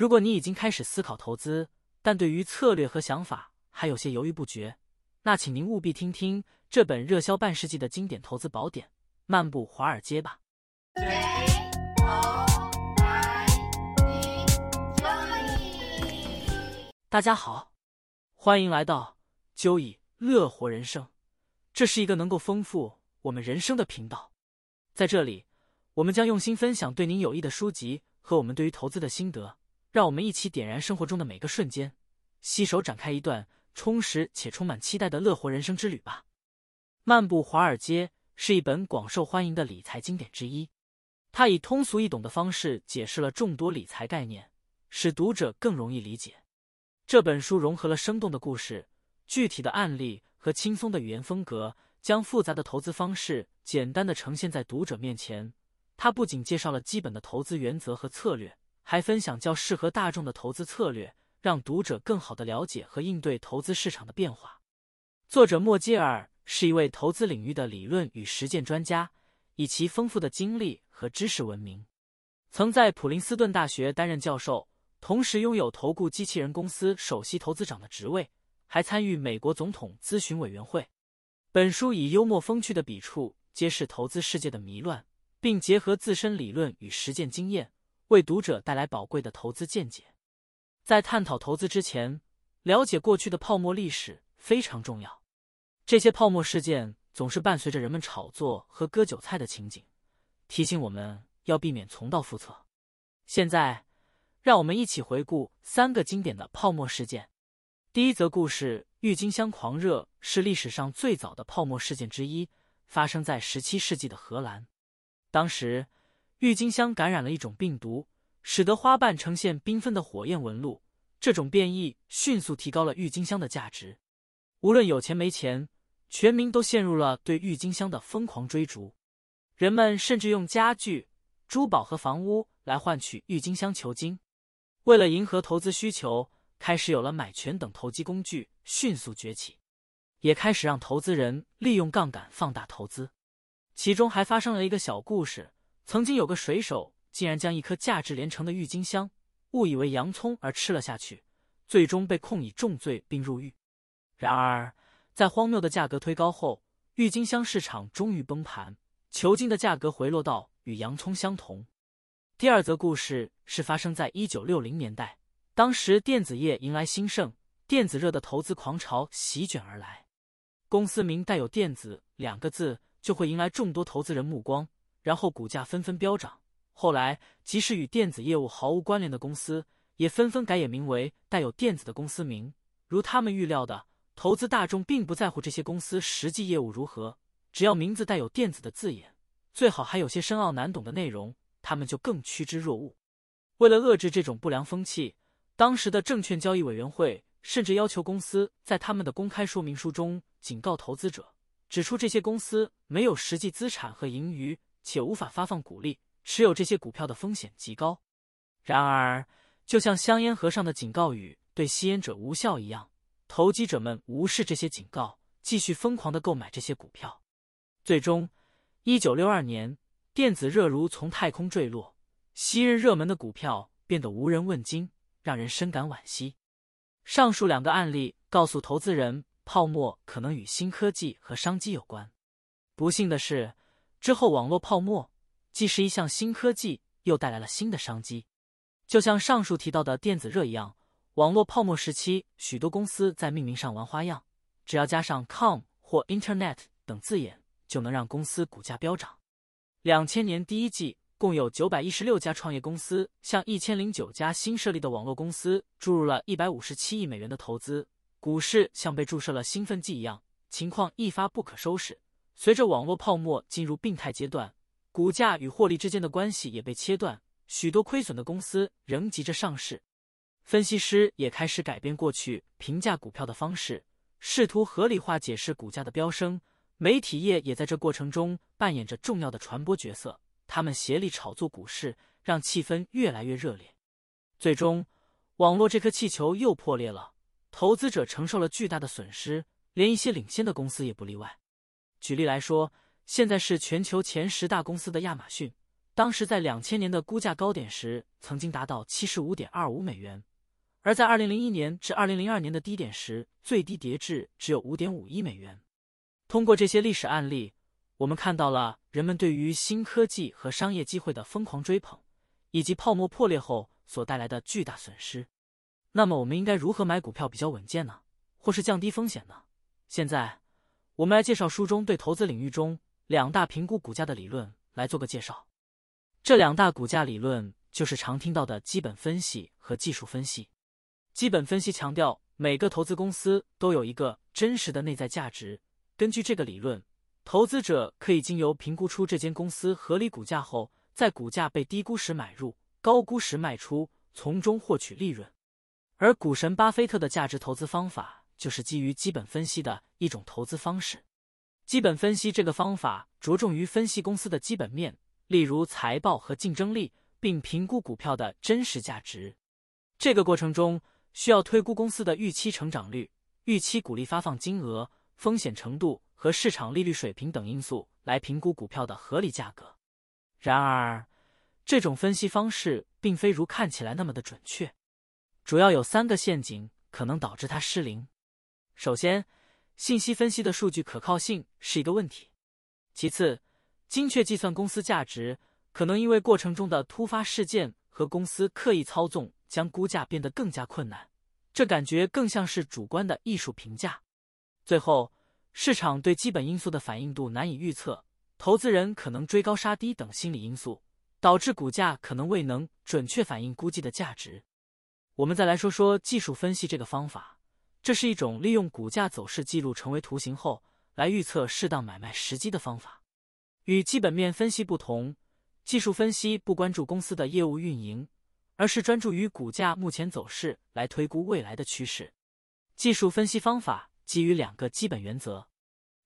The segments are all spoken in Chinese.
如果你已经开始思考投资，但对于策略和想法还有些犹豫不决，那请您务必听听这本热销半世纪的经典投资宝典《漫步华尔街》吧。大家好，欢迎来到周易乐活人生。这是一个能够丰富我们人生的频道，在这里，我们将用心分享对您有益的书籍和我们对于投资的心得。让我们一起点燃生活中的每个瞬间，携手展开一段充实且充满期待的乐活人生之旅吧。漫步华尔街是一本广受欢迎的理财经典之一，它以通俗易懂的方式解释了众多理财概念，使读者更容易理解。这本书融合了生动的故事、具体的案例和轻松的语言风格，将复杂的投资方式简单的呈现在读者面前。它不仅介绍了基本的投资原则和策略。还分享较适合大众的投资策略，让读者更好的了解和应对投资市场的变化。作者莫基尔是一位投资领域的理论与实践专家，以其丰富的经历和知识闻名。曾在普林斯顿大学担任教授，同时拥有投顾机器人公司首席投资长的职位，还参与美国总统咨询委员会。本书以幽默风趣的笔触揭示投资世界的迷乱，并结合自身理论与实践经验。为读者带来宝贵的投资见解。在探讨投资之前，了解过去的泡沫历史非常重要。这些泡沫事件总是伴随着人们炒作和割韭菜的情景，提醒我们要避免重蹈覆辙。现在，让我们一起回顾三个经典的泡沫事件。第一则故事：郁金香狂热是历史上最早的泡沫事件之一，发生在十七世纪的荷兰。当时。郁金香感染了一种病毒，使得花瓣呈现缤纷的火焰纹路。这种变异迅速提高了郁金香的价值。无论有钱没钱，全民都陷入了对郁金香的疯狂追逐。人们甚至用家具、珠宝和房屋来换取郁金香球茎。为了迎合投资需求，开始有了买权等投机工具迅速崛起，也开始让投资人利用杠杆放大投资。其中还发生了一个小故事。曾经有个水手，竟然将一颗价值连城的郁金香误以为洋葱而吃了下去，最终被控以重罪并入狱。然而，在荒谬的价格推高后，郁金香市场终于崩盘，球茎的价格回落到与洋葱相同。第二则故事是发生在一九六零年代，当时电子业迎来兴盛，电子热的投资狂潮席卷而来，公司名带有“电子”两个字，就会迎来众多投资人目光。然后股价纷纷飙涨，后来即使与电子业务毫无关联的公司，也纷纷改也名为带有“电子”的公司名。如他们预料的，投资大众并不在乎这些公司实际业务如何，只要名字带有“电子”的字眼，最好还有些深奥难懂的内容，他们就更趋之若鹜。为了遏制这种不良风气，当时的证券交易委员会甚至要求公司在他们的公开说明书中警告投资者，指出这些公司没有实际资产和盈余。且无法发放股利，持有这些股票的风险极高。然而，就像香烟盒上的警告语对吸烟者无效一样，投机者们无视这些警告，继续疯狂的购买这些股票。最终，一九六二年，电子热如从太空坠落，昔日热门的股票变得无人问津，让人深感惋惜。上述两个案例告诉投资人，泡沫可能与新科技和商机有关。不幸的是。之后，网络泡沫既是一项新科技，又带来了新的商机。就像上述提到的电子热一样，网络泡沫时期，许多公司在命名上玩花样，只要加上 “com” 或 “internet” 等字眼，就能让公司股价飙涨。两千年第一季，共有九百一十六家创业公司向一千零九家新设立的网络公司注入了一百五十七亿美元的投资，股市像被注射了兴奋剂一样，情况一发不可收拾。随着网络泡沫进入病态阶段，股价与获利之间的关系也被切断，许多亏损的公司仍急着上市。分析师也开始改变过去评价股票的方式，试图合理化解释股价的飙升。媒体业也在这过程中扮演着重要的传播角色，他们协力炒作股市，让气氛越来越热烈。最终，网络这颗气球又破裂了，投资者承受了巨大的损失，连一些领先的公司也不例外。举例来说，现在是全球前十大公司的亚马逊，当时在两千年的估价高点时，曾经达到七十五点二五美元；而在二零零一年至二零零二年的低点时，最低跌至只有五点五亿美元。通过这些历史案例，我们看到了人们对于新科技和商业机会的疯狂追捧，以及泡沫破裂后所带来的巨大损失。那么，我们应该如何买股票比较稳健呢？或是降低风险呢？现在，我们来介绍书中对投资领域中两大评估股价的理论来做个介绍。这两大股价理论就是常听到的基本分析和技术分析。基本分析强调每个投资公司都有一个真实的内在价值。根据这个理论，投资者可以经由评估出这间公司合理股价后，在股价被低估时买入，高估时卖出，从中获取利润。而股神巴菲特的价值投资方法就是基于基本分析的一种投资方式。基本分析这个方法着重于分析公司的基本面。例如财报和竞争力，并评估股票的真实价值。这个过程中需要推估公司的预期成长率、预期股利发放金额、风险程度和市场利率水平等因素来评估股票的合理价格。然而，这种分析方式并非如看起来那么的准确，主要有三个陷阱可能导致它失灵。首先，信息分析的数据可靠性是一个问题。其次，精确计算公司价值，可能因为过程中的突发事件和公司刻意操纵，将估价变得更加困难。这感觉更像是主观的艺术评价。最后，市场对基本因素的反应度难以预测，投资人可能追高杀低等心理因素，导致股价可能未能准确反映估计的价值。我们再来说说技术分析这个方法，这是一种利用股价走势记录成为图形后，来预测适当买卖时机的方法。与基本面分析不同，技术分析不关注公司的业务运营，而是专注于股价目前走势来推估未来的趋势。技术分析方法基于两个基本原则：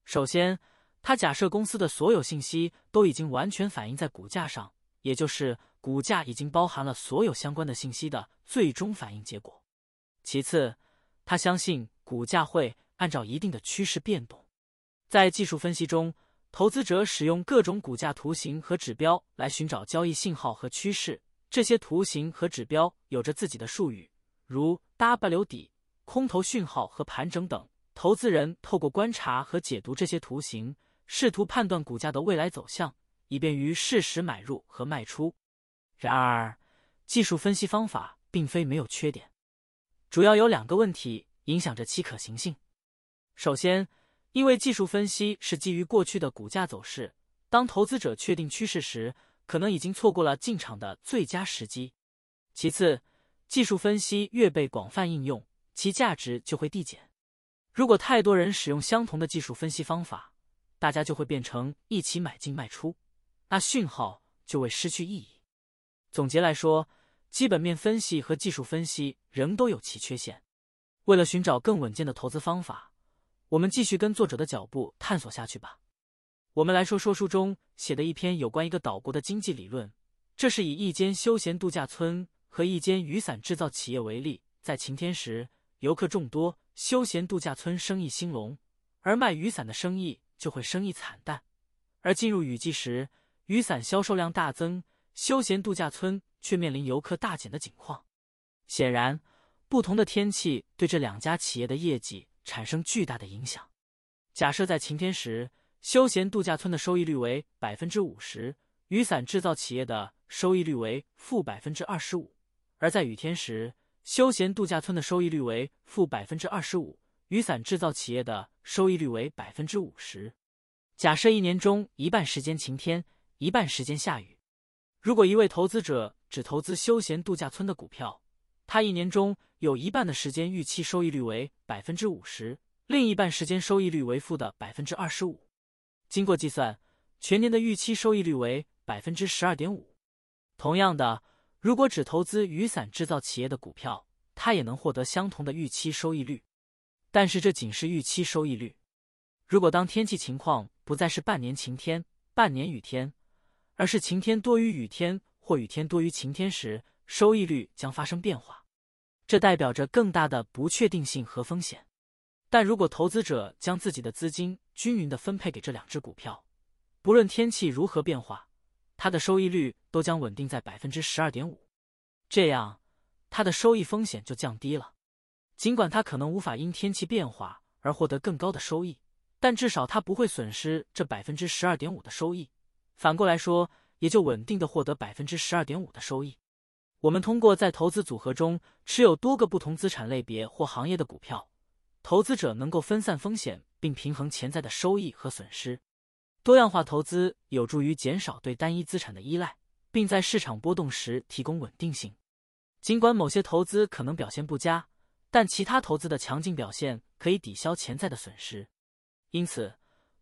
首先，它假设公司的所有信息都已经完全反映在股价上，也就是股价已经包含了所有相关的信息的最终反应结果；其次，他相信股价会按照一定的趋势变动。在技术分析中，投资者使用各种股价图形和指标来寻找交易信号和趋势。这些图形和指标有着自己的术语，如 W 底、空头讯号和盘整等。投资人透过观察和解读这些图形，试图判断股价的未来走向，以便于适时买入和卖出。然而，技术分析方法并非没有缺点，主要有两个问题影响着其可行性。首先，因为技术分析是基于过去的股价走势，当投资者确定趋势时，可能已经错过了进场的最佳时机。其次，技术分析越被广泛应用，其价值就会递减。如果太多人使用相同的技术分析方法，大家就会变成一起买进卖出，那讯号就会失去意义。总结来说，基本面分析和技术分析仍都有其缺陷。为了寻找更稳健的投资方法。我们继续跟作者的脚步探索下去吧。我们来说说书中写的一篇有关一个岛国的经济理论。这是以一间休闲度假村和一间雨伞制造企业为例。在晴天时，游客众多，休闲度假村生意兴隆；而卖雨伞的生意就会生意惨淡。而进入雨季时，雨伞销售量大增，休闲度假村却面临游客大减的景况。显然，不同的天气对这两家企业的业绩。产生巨大的影响。假设在晴天时，休闲度假村的收益率为百分之五十，雨伞制造企业的收益率为负百分之二十五；而在雨天时，休闲度假村的收益率为负百分之二十五，雨伞制造企业的收益率为百分之五十。假设一年中一半时间晴天，一半时间下雨。如果一位投资者只投资休闲度假村的股票，他一年中有一半的时间预期收益率为百分之五十，另一半时间收益率为负的百分之二十五。经过计算，全年的预期收益率为百分之十二点五。同样的，如果只投资雨伞制造企业的股票，他也能获得相同的预期收益率。但是这仅是预期收益率。如果当天气情况不再是半年晴天、半年雨天，而是晴天多于雨天或雨天多于晴天时，收益率将发生变化，这代表着更大的不确定性和风险。但如果投资者将自己的资金均匀的分配给这两只股票，不论天气如何变化，它的收益率都将稳定在百分之十二点五，这样它的收益风险就降低了。尽管它可能无法因天气变化而获得更高的收益，但至少它不会损失这百分之十二点五的收益。反过来说，也就稳定的获得百分之十二点五的收益。我们通过在投资组合中持有多个不同资产类别或行业的股票，投资者能够分散风险并平衡潜在的收益和损失。多样化投资有助于减少对单一资产的依赖，并在市场波动时提供稳定性。尽管某些投资可能表现不佳，但其他投资的强劲表现可以抵消潜在的损失。因此，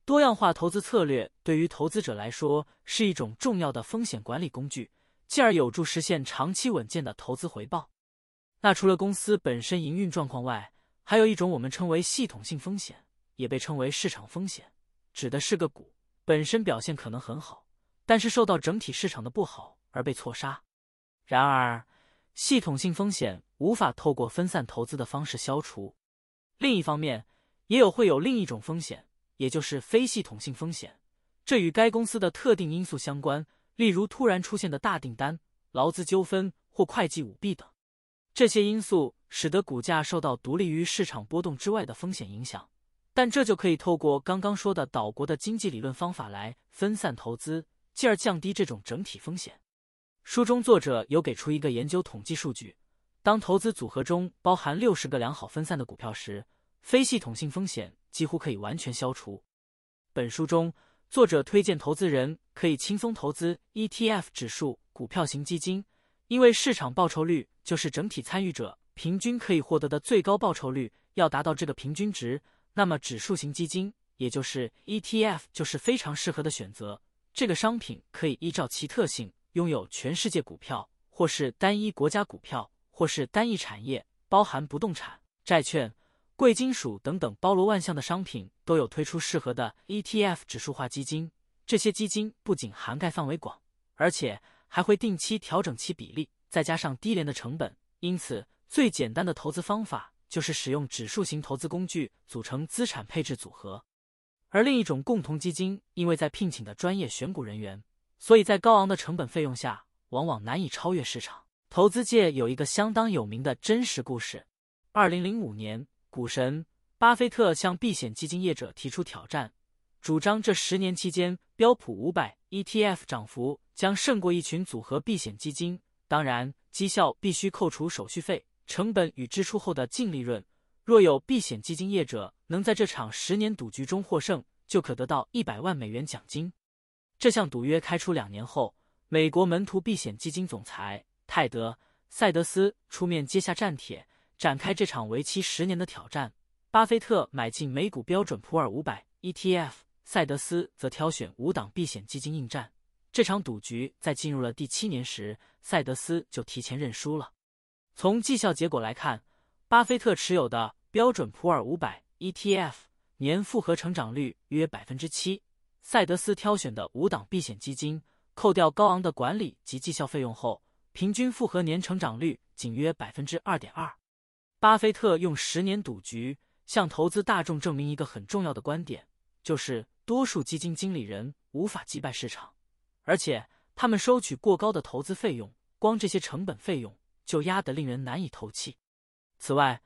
多样化投资策略对于投资者来说是一种重要的风险管理工具。进而有助实现长期稳健的投资回报。那除了公司本身营运状况外，还有一种我们称为系统性风险，也被称为市场风险，指的是个股本身表现可能很好，但是受到整体市场的不好而被错杀。然而，系统性风险无法透过分散投资的方式消除。另一方面，也有会有另一种风险，也就是非系统性风险，这与该公司的特定因素相关。例如突然出现的大订单、劳资纠纷或会计舞弊等，这些因素使得股价受到独立于市场波动之外的风险影响。但这就可以透过刚刚说的岛国的经济理论方法来分散投资，进而降低这种整体风险。书中作者有给出一个研究统计数据：当投资组合中包含六十个良好分散的股票时，非系统性风险几乎可以完全消除。本书中。作者推荐投资人可以轻松投资 ETF 指数股票型基金，因为市场报酬率就是整体参与者平均可以获得的最高报酬率。要达到这个平均值，那么指数型基金，也就是 ETF，就是非常适合的选择。这个商品可以依照其特性拥有全世界股票，或是单一国家股票，或是单一产业，包含不动产、债券。贵金属等等包罗万象的商品都有推出适合的 ETF 指数化基金。这些基金不仅涵盖范围广，而且还会定期调整其比例，再加上低廉的成本。因此，最简单的投资方法就是使用指数型投资工具组成资产配置组合。而另一种共同基金，因为在聘请的专业选股人员，所以在高昂的成本费用下，往往难以超越市场。投资界有一个相当有名的真实故事：二零零五年。股神巴菲特向避险基金业者提出挑战，主张这十年期间标普五百 ETF 涨幅将胜过一群组合避险基金。当然，绩效必须扣除手续费、成本与支出后的净利润。若有避险基金业者能在这场十年赌局中获胜，就可得到一百万美元奖金。这项赌约开出两年后，美国门徒避险基金总裁泰德·赛德斯出面接下战帖。展开这场为期十年的挑战，巴菲特买进美股标准普尔五百 ETF，赛德斯则挑选五档避险基金应战。这场赌局在进入了第七年时，赛德斯就提前认输了。从绩效结果来看，巴菲特持有的标准普尔五百 ETF 年复合成长率约百分之七，赛德斯挑选的五档避险基金，扣掉高昂的管理及绩效费用后，平均复合年成长率仅约百分之二点二。巴菲特用十年赌局向投资大众证明一个很重要的观点，就是多数基金经理人无法击败市场，而且他们收取过高的投资费用，光这些成本费用就压得令人难以透气。此外，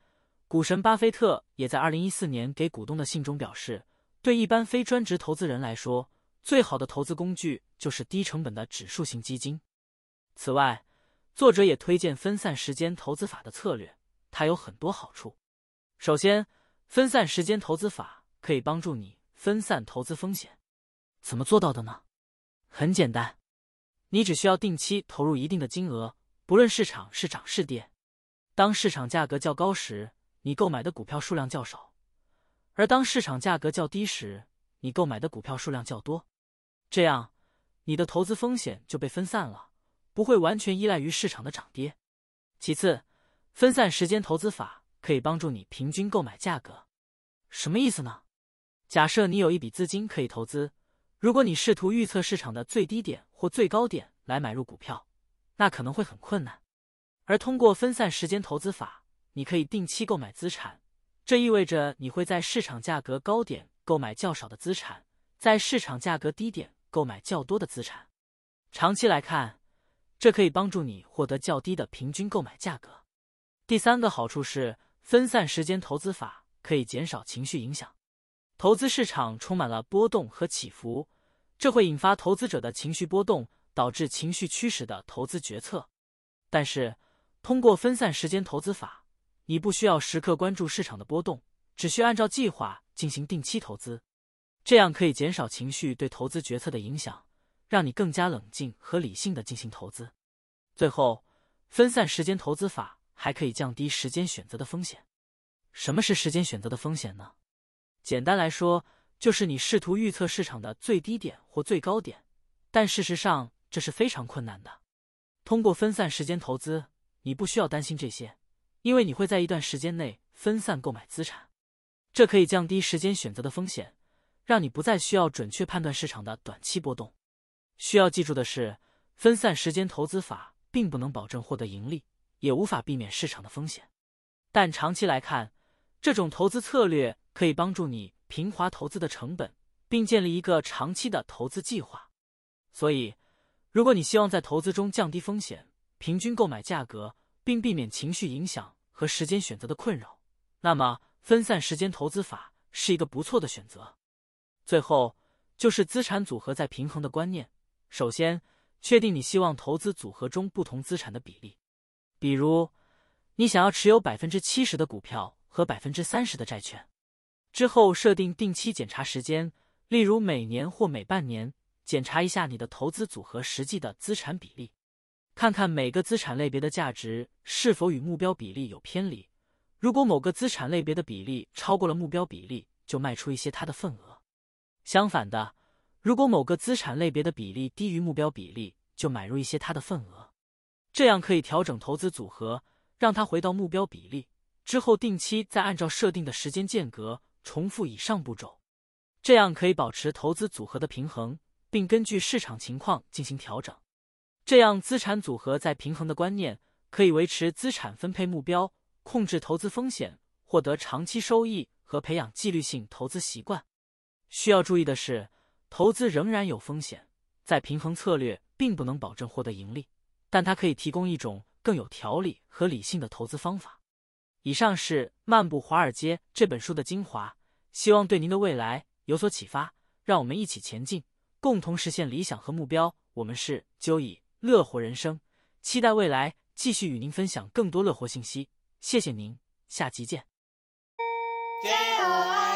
股神巴菲特也在二零一四年给股东的信中表示，对一般非专职投资人来说，最好的投资工具就是低成本的指数型基金。此外，作者也推荐分散时间投资法的策略。它有很多好处。首先，分散时间投资法可以帮助你分散投资风险。怎么做到的呢？很简单，你只需要定期投入一定的金额，不论市场是涨是跌。当市场价格较高时，你购买的股票数量较少；而当市场价格较低时，你购买的股票数量较多。这样，你的投资风险就被分散了，不会完全依赖于市场的涨跌。其次，分散时间投资法可以帮助你平均购买价格，什么意思呢？假设你有一笔资金可以投资，如果你试图预测市场的最低点或最高点来买入股票，那可能会很困难。而通过分散时间投资法，你可以定期购买资产，这意味着你会在市场价格高点购买较少的资产，在市场价格低点购买较多的资产。长期来看，这可以帮助你获得较低的平均购买价格。第三个好处是，分散时间投资法可以减少情绪影响。投资市场充满了波动和起伏，这会引发投资者的情绪波动，导致情绪驱使的投资决策。但是，通过分散时间投资法，你不需要时刻关注市场的波动，只需按照计划进行定期投资，这样可以减少情绪对投资决策的影响，让你更加冷静和理性的进行投资。最后，分散时间投资法还可以降低时间选择的风险。什么是时间选择的风险呢？简单来说，就是你试图预测市场的最低点或最高点，但事实上这是非常困难的。通过分散时间投资，你不需要担心这些，因为你会在一段时间内分散购买资产，这可以降低时间选择的风险，让你不再需要准确判断市场的短期波动。需要记住的是，分散时间投资法并不能保证获得盈利，也无法避免市场的风险，但长期来看，这种投资策略。可以帮助你平滑投资的成本，并建立一个长期的投资计划。所以，如果你希望在投资中降低风险、平均购买价格，并避免情绪影响和时间选择的困扰，那么分散时间投资法是一个不错的选择。最后，就是资产组合在平衡的观念。首先，确定你希望投资组合中不同资产的比例，比如你想要持有百分之七十的股票和百分之三十的债券。之后设定定期检查时间，例如每年或每半年，检查一下你的投资组合实际的资产比例，看看每个资产类别的价值是否与目标比例有偏离。如果某个资产类别的比例超过了目标比例，就卖出一些它的份额；相反的，如果某个资产类别的比例低于目标比例，就买入一些它的份额。这样可以调整投资组合，让它回到目标比例之后，定期再按照设定的时间间隔。重复以上步骤，这样可以保持投资组合的平衡，并根据市场情况进行调整。这样资产组合在平衡的观念可以维持资产分配目标，控制投资风险，获得长期收益和培养纪律性投资习惯。需要注意的是，投资仍然有风险，在平衡策略并不能保证获得盈利，但它可以提供一种更有条理和理性的投资方法。以上是《漫步华尔街》这本书的精华。希望对您的未来有所启发，让我们一起前进，共同实现理想和目标。我们是九以乐活人生，期待未来继续与您分享更多乐活信息。谢谢您，下期见加油。